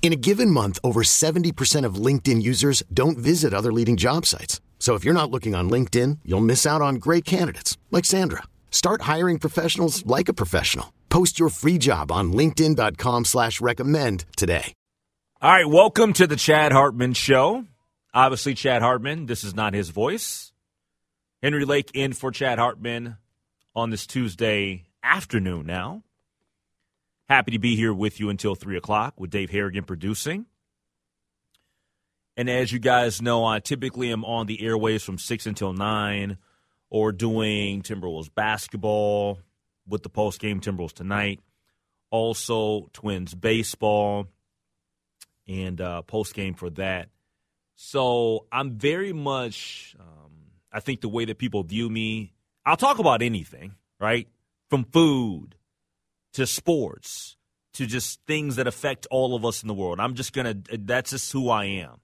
In a given month, over 70% of LinkedIn users don't visit other leading job sites. So if you're not looking on LinkedIn, you'll miss out on great candidates like Sandra. Start hiring professionals like a professional. Post your free job on LinkedIn.com slash recommend today. All right, welcome to the Chad Hartman Show. Obviously, Chad Hartman, this is not his voice. Henry Lake in for Chad Hartman on this Tuesday afternoon now. Happy to be here with you until 3 o'clock with Dave Harrigan producing. And as you guys know, I typically am on the airways from 6 until 9 or doing Timberwolves basketball with the post game Timberwolves tonight. Also, Twins baseball and uh, post game for that. So I'm very much, um, I think the way that people view me, I'll talk about anything, right? From food to sports to just things that affect all of us in the world. I'm just going to, that's just who I am.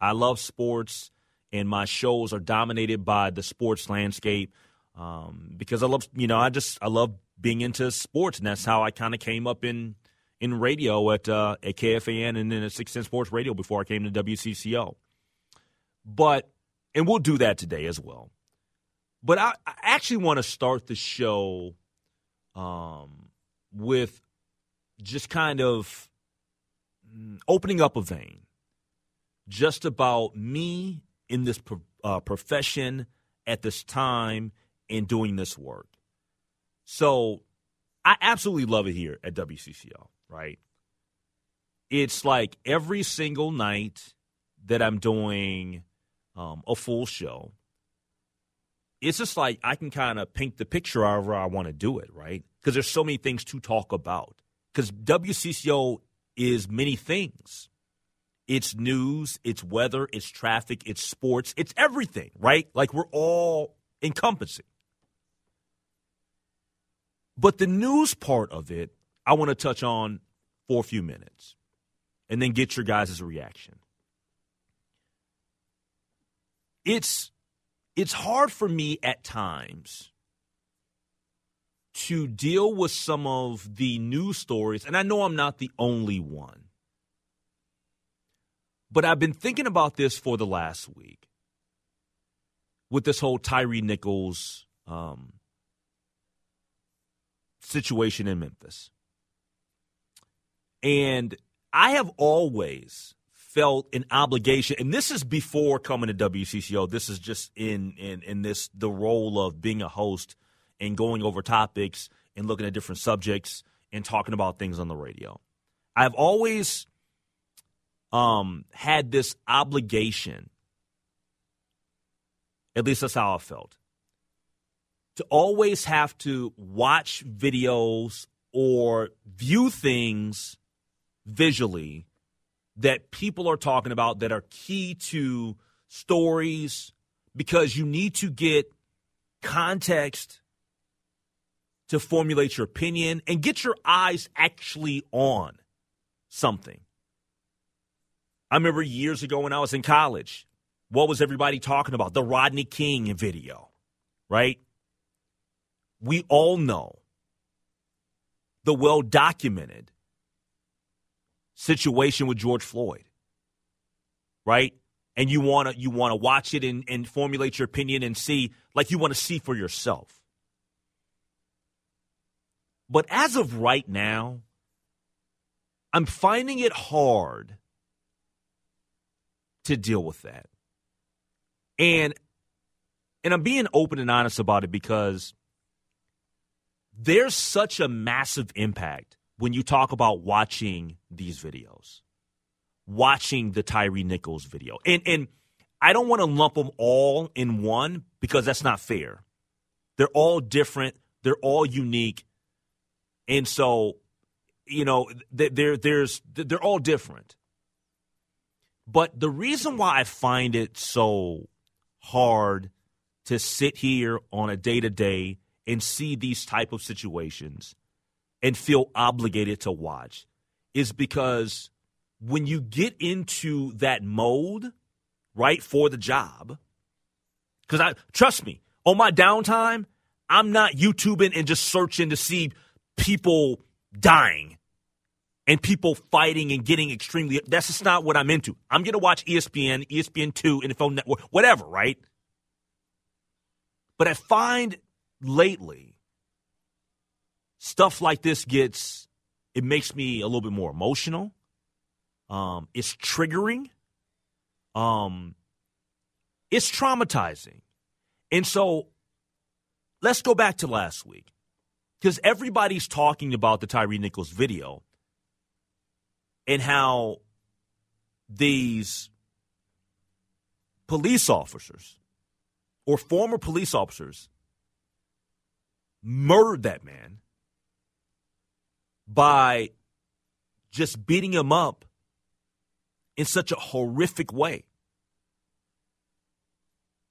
I love sports, and my shows are dominated by the sports landscape um, because I love, you know, I just, I love being into sports, and that's how I kind of came up in in radio at uh, at KFAN and then at 610 Sports Radio before I came to WCCO. But and we'll do that today as well. But I, I actually want to start the show um, with just kind of mm, opening up a vein, just about me in this uh, profession at this time and doing this work. So I absolutely love it here at WCCO, right? It's like every single night that I'm doing um, a full show, it's just like I can kind of paint the picture however I want to do it, right? Because there's so many things to talk about. Because WCCO is many things. It's news, it's weather, it's traffic, it's sports, it's everything, right? Like we're all encompassing. But the news part of it, I want to touch on for a few minutes and then get your guys' reaction. It's it's hard for me at times to deal with some of the news stories, and I know I'm not the only one. But I've been thinking about this for the last week with this whole Tyre Nichols um, situation in Memphis. And I have always felt an obligation, and this is before coming to WCCO. This is just in in in this the role of being a host and going over topics and looking at different subjects and talking about things on the radio. I've always um, had this obligation. At least that's how I felt to always have to watch videos or view things visually that people are talking about that are key to stories because you need to get context to formulate your opinion and get your eyes actually on something. I remember years ago when I was in college, what was everybody talking about? The Rodney King video, right? we all know the well documented situation with George Floyd, right? And you want to you want to watch it and, and formulate your opinion and see like you want to see for yourself. But as of right now, I'm finding it hard to deal with that. And and I'm being open and honest about it because there's such a massive impact when you talk about watching these videos, watching the Tyre Nichols video. And and I don't want to lump them all in one because that's not fair. They're all different, they're all unique. And so, you know, there there's they're all different. But the reason why I find it so hard to sit here on a day to day and see these type of situations and feel obligated to watch is because when you get into that mode, right, for the job, because I trust me, on my downtime, I'm not YouTubing and just searching to see people dying and people fighting and getting extremely. That's just not what I'm into. I'm going to watch ESPN, ESPN2, NFL Network, whatever, right? But I find lately stuff like this gets it makes me a little bit more emotional. Um, it's triggering. Um, it's traumatizing. And so let's go back to last week because everybody's talking about the Tyre Nichols video and how these police officers or former police officers murdered that man by just beating him up in such a horrific way.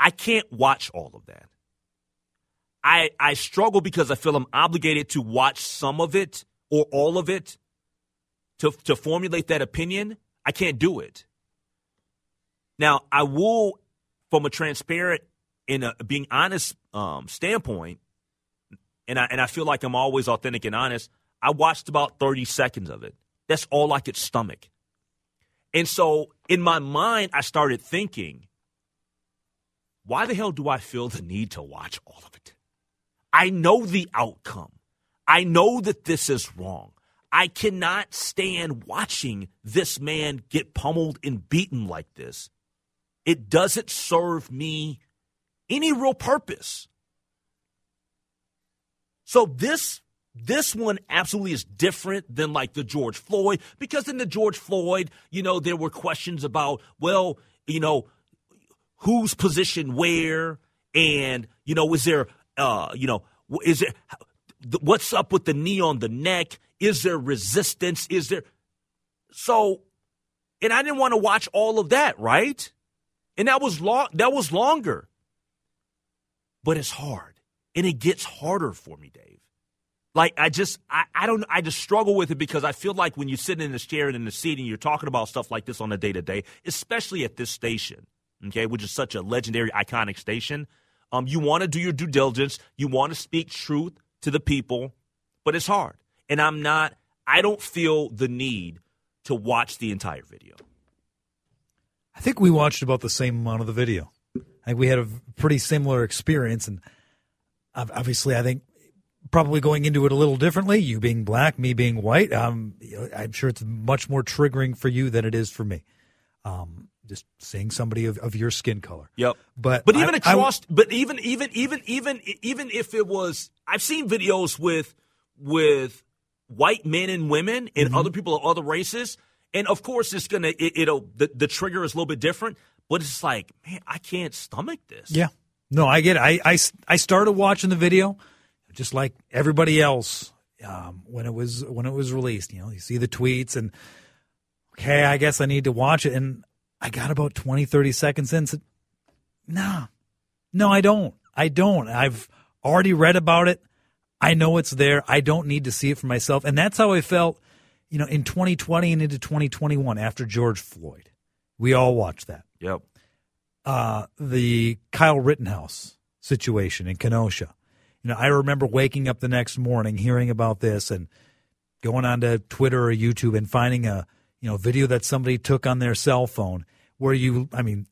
I can't watch all of that. I, I struggle because I feel I'm obligated to watch some of it or all of it to, to formulate that opinion. I can't do it. Now, I will, from a transparent and a being honest um, standpoint, and I, and I feel like I'm always authentic and honest, I watched about 30 seconds of it. That's all I could stomach. And so in my mind, I started thinking, why the hell do I feel the need to watch all of it? I know the outcome. I know that this is wrong. I cannot stand watching this man get pummeled and beaten like this. It doesn't serve me any real purpose. So this this one absolutely is different than like the George Floyd because in the George Floyd, you know, there were questions about, well, you know, whose position where and, you know, is there uh, you know, is there what's up with the knee on the neck? Is there resistance? Is there so and I didn't want to watch all of that, right? And that was long that was longer. But it's hard and it gets harder for me, Dave. Like I just I, I don't I just struggle with it because I feel like when you're sitting in this chair and in the seat and you're talking about stuff like this on a day to day, especially at this station, okay, which is such a legendary, iconic station, um, you want to do your due diligence, you want to speak truth to the people, but it's hard. And I'm not I don't feel the need to watch the entire video. I think we watched about the same amount of the video. I think we had a pretty similar experience and obviously, I think probably going into it a little differently. You being black, me being white. Um, I'm sure it's much more triggering for you than it is for me. Um, just seeing somebody of, of your skin color. Yep. But but even I, across, I, but even even even even even if it was, I've seen videos with with white men and women and mm-hmm. other people of other races, and of course it's gonna it, will the, the trigger is a little bit different, but it's like man, I can't stomach this. Yeah. No, I get it. I, I, I started watching the video just like everybody else um, when it was when it was released. You know, you see the tweets and okay, I guess I need to watch it. And I got about 20, 30 seconds in. Said, nah, no, I don't. I don't. I've already read about it. I know it's there. I don't need to see it for myself. And that's how I felt, you know, in 2020 and into 2021 after George Floyd. We all watched that. Yep uh, the Kyle Rittenhouse situation in Kenosha. You know, I remember waking up the next morning hearing about this and going onto Twitter or YouTube and finding a you know video that somebody took on their cell phone where you, I mean,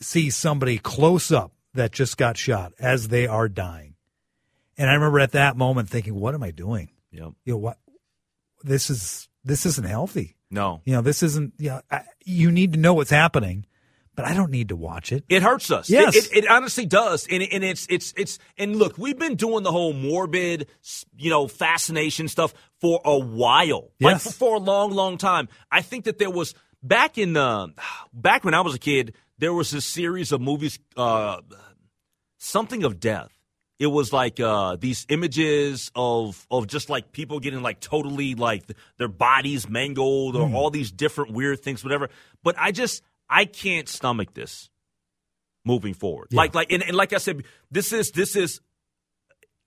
see somebody close up that just got shot as they are dying. And I remember at that moment thinking, "What am I doing? Yep. You know what? This is this isn't healthy. No. You know, this isn't. You know, I, you need to know what's happening but I don't need to watch it. It hurts us. Yes. It, it, it honestly does. And, and it's, it's, it's, and look, we've been doing the whole morbid, you know, fascination stuff for a while. Like Yes. for, for a long, long time. I think that there was, back in the, back when I was a kid, there was a series of movies, uh, something of death. It was like uh, these images of of just like people getting like totally like th- their bodies mangled or all these different weird things, whatever. But I just I can't stomach this moving forward. Like like and, and like I said, this is this is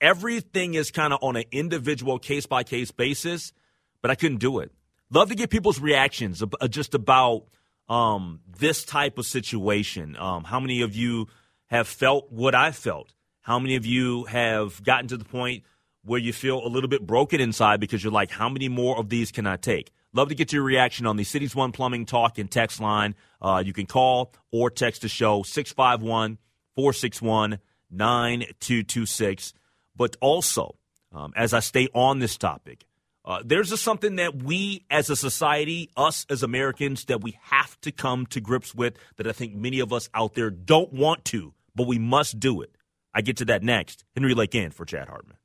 everything is kind of on an individual case by case basis. But I couldn't do it. Love to get people's reactions ab- uh, just about um, this type of situation. Um, how many of you have felt what I felt? How many of you have gotten to the point where you feel a little bit broken inside because you're like, how many more of these can I take? Love to get your reaction on the Cities One Plumbing Talk and text line. Uh, you can call or text the show 651 461 9226. But also, um, as I stay on this topic, uh, there's a, something that we as a society, us as Americans, that we have to come to grips with that I think many of us out there don't want to, but we must do it. I get to that next. Henry Lake in for Chad Hartman.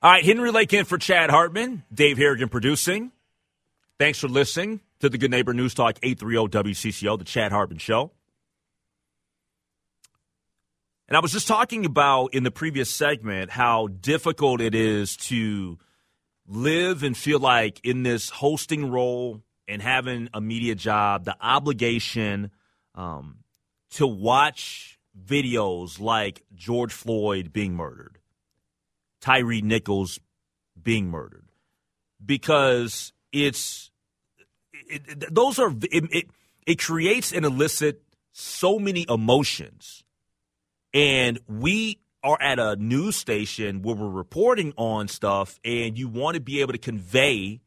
All right, Henry Lake in for Chad Hartman. Dave Harrigan producing. Thanks for listening to the Good Neighbor News Talk 830 WCCO, the Chad Hartman Show. And I was just talking about in the previous segment how difficult it is to live and feel like in this hosting role and having a media job, the obligation um, to watch videos like George Floyd being murdered, Tyre Nichols being murdered, because it's it, those are it, it, it creates and elicit so many emotions. And we are at a news station where we're reporting on stuff and you want to be able to convey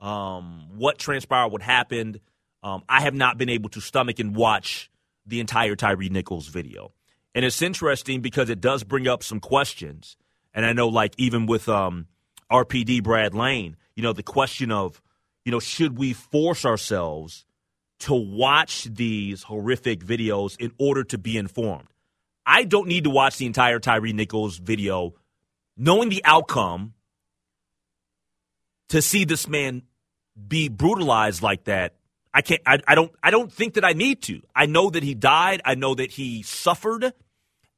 um, what transpired what happened. Um, i have not been able to stomach and watch the entire tyre nichols video. And it's interesting because it does bring up some questions and i know like even with um, rpd brad lane you know the question of you know should we force ourselves to watch these horrific videos in order to be informed I don't need to watch the entire Tyre Nichols video, knowing the outcome, to see this man be brutalized like that. I can't. I, I don't. I don't think that I need to. I know that he died. I know that he suffered.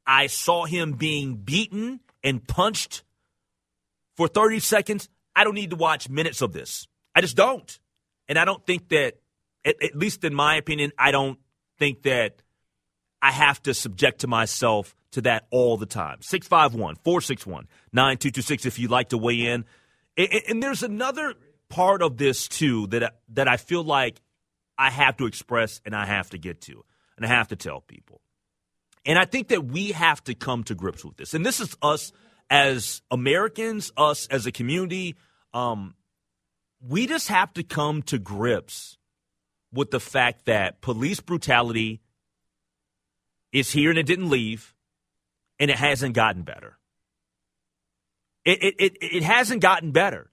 I saw him being beaten and punched for 30 seconds. I don't need to watch minutes of this. I just don't. And I don't think that, at, at least in my opinion, I don't think that I have to subject to myself to that all the time. 651 461 9226 if you'd like to weigh in. And, and- there's another part of this, too, that, that I feel like I have to express and I have to get to, and I have to tell people. And I think that we have to come to grips with this. And this is us as Americans, us as a community. Um, we just have to come to grips with the fact that police brutality is here and it didn't leave, and it hasn't gotten better. It, it, it, it hasn't gotten better.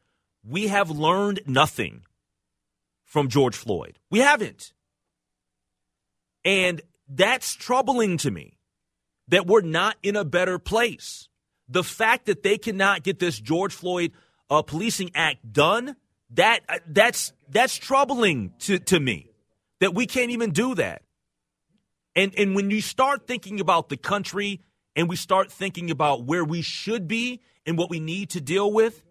We have learned nothing from George Floyd. We haven't. And that's troubling to me that we're not in a better place. The fact that they cannot get this George Floyd uh, policing act done, that uh, that's that's troubling to, to me. That we can't even do that. And and when you start thinking about the country and we start thinking about where we should be and what we need to deal with,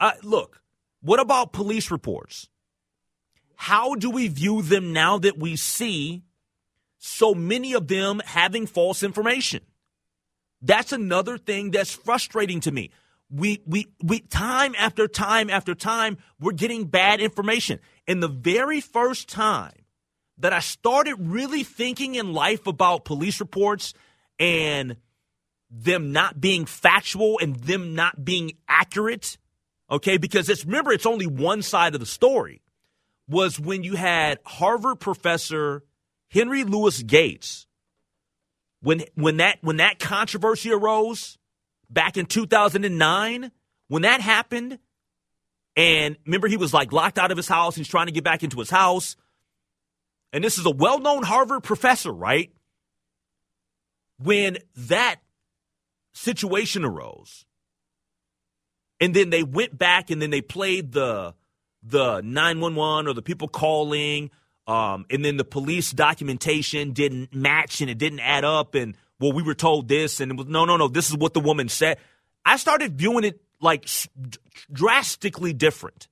uh, look, what about police reports? How do we view them now that we see so many of them having false information? That's another thing that's frustrating to me. We, we, we, time after time after time, we're getting bad information. And the very first time that I started really thinking in life about police reports and them not being factual and them not being accurate, okay, because it's, remember, it's only one side of the story, was when you had Harvard professor Henry Louis Gates when when that when that controversy arose back in 2009 when that happened and remember he was like locked out of his house he's trying to get back into his house and this is a well known Harvard professor, right? When that situation arose, and then they went back and then they played the the 911 or the people calling um, and then the police documentation didn't match and it didn't add up and well we were told this and it was no no no this is what the woman said. I started viewing it like drastically different.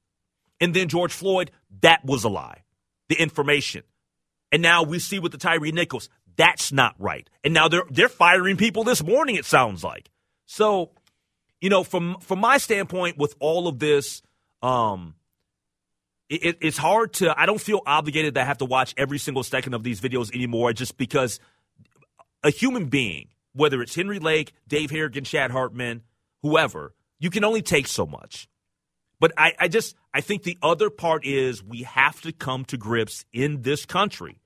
And then george floyd that was a lie the information. And now we see with the Tyre Nichols that's not right. And now they're they're firing people this morning it sounds like. So you know, from from my standpoint, with all of this, um, it, it's hard to. I don't feel obligated that I have to watch every single second of these videos anymore, just because a human being, whether it's Henry Lake, Dave Harrigan, Chad Hartman, whoever, you can only take so much. But I, I just I think the other part is we have to come to grips in this country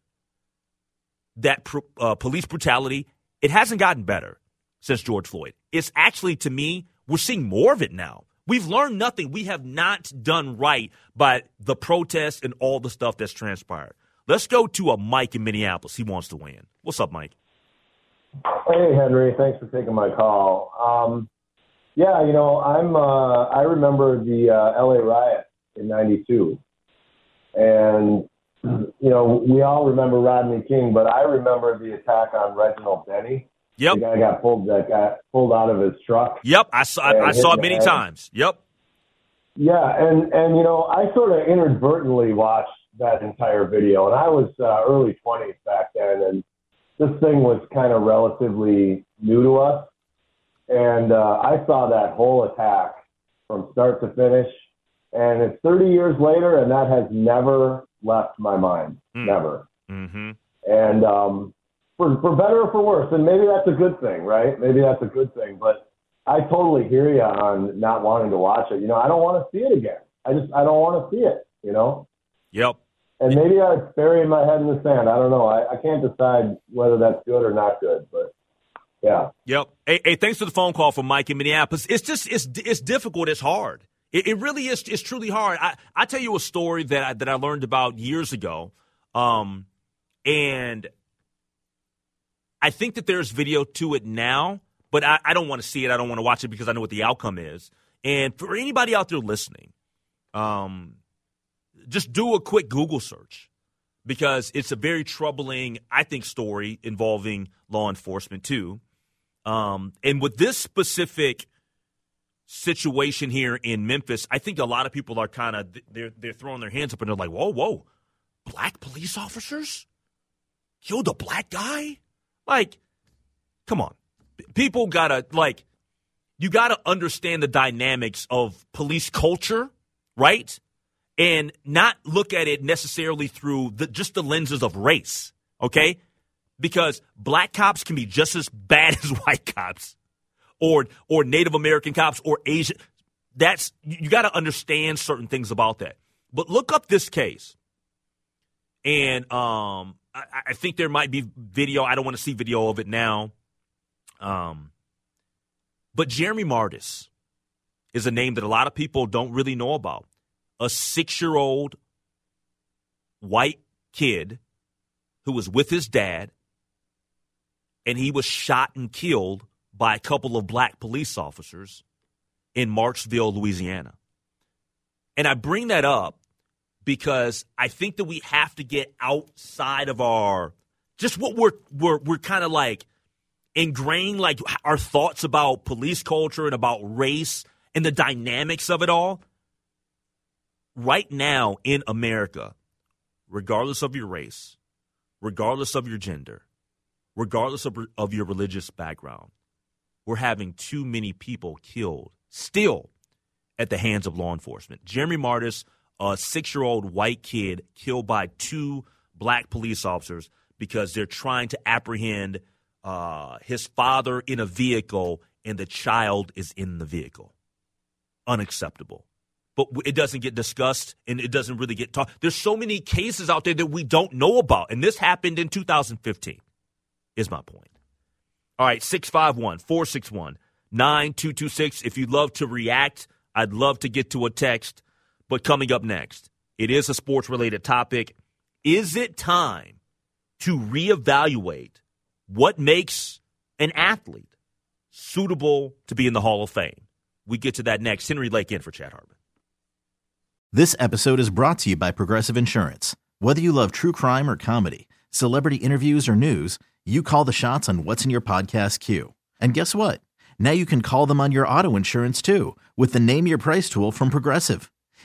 that uh, police brutality it hasn't gotten better since George Floyd. It's actually to me we're seeing more of it now. We've learned nothing. We have not done right by the protests and all the stuff that's transpired. Let's go to a Mike in Minneapolis. He wants to win. What's up, Mike? Hey, Henry. Thanks for taking my call. Um, yeah, you know, I'm. Uh, I remember the uh, LA riot in '92, and you know, we all remember Rodney King, but I remember the attack on Reginald Denny Yep. The guy got pulled that got pulled out of his truck. Yep, I saw I, I saw it many head. times. Yep. Yeah, and and you know, I sort of inadvertently watched that entire video, and I was uh, early twenties back then, and this thing was kind of relatively new to us, and uh, I saw that whole attack from start to finish, and it's 30 years later, and that has never left my mind, mm. never. Mm-hmm. And um, for for better or for worse, and maybe that's a good thing, right? Maybe that's a good thing. But I totally hear you on not wanting to watch it. You know, I don't want to see it again. I just I don't want to see it. You know. Yep. And maybe I'm burying my head in the sand. I don't know. I, I can't decide whether that's good or not good, but yeah. Yep. Hey, hey, thanks for the phone call from Mike in Minneapolis. It's just it's it's difficult. It's hard. It, it really is. It's truly hard. I I tell you a story that I, that I learned about years ago. Um, and I think that there's video to it now, but I, I don't want to see it. I don't want to watch it because I know what the outcome is. And for anybody out there listening, um, just do a quick Google search because it's a very troubling, I think, story involving law enforcement too. Um, and with this specific situation here in Memphis, I think a lot of people are kind of they're they're throwing their hands up and they're like, "Whoa, whoa, black police officers killed a black guy." Like, come on. People gotta, like, you gotta understand the dynamics of police culture, right? And not look at it necessarily through the, just the lenses of race, okay? Because black cops can be just as bad as white cops or or Native American cops or Asian. That's you got to understand certain things about that. But look up this case, and um, I, I think there might be video. I don't want to see video of it now. Um, but Jeremy Mardis is a name that a lot of people don't really know about. A six year old white kid who was with his dad, and he was shot and killed by a couple of black police officers in Marksville, Louisiana. And I bring that up because I think that we have to get outside of our just what we're we're we're kind of like ingrained like our thoughts about police culture and about race and the dynamics of it all. Right now in America, regardless of your race, regardless of your gender, regardless of, of your religious background, we're having too many people killed still at the hands of law enforcement. Jeremy Mardis a six year old white kid killed by two black police officers because they're trying to apprehend uh, his father in a vehicle and the child is in the vehicle. Unacceptable. But it doesn't get discussed and it doesn't really get talked. There's so many cases out there that we don't know about. And this happened in 2015, is my point. All right, 651 461 9226. If you'd love to react, I'd love to get to a text. But coming up next, it is a sports related topic. Is it time to reevaluate what makes an athlete suitable to be in the Hall of Fame. We get to that next. Henry Lake in for Chad Hartman. This episode is brought to you by Progressive Insurance. Whether you love true crime or comedy, celebrity interviews or news, you call the shots on what's in your podcast queue. And guess what? Now you can call them on your auto insurance too with the Name Your Price tool from Progressive.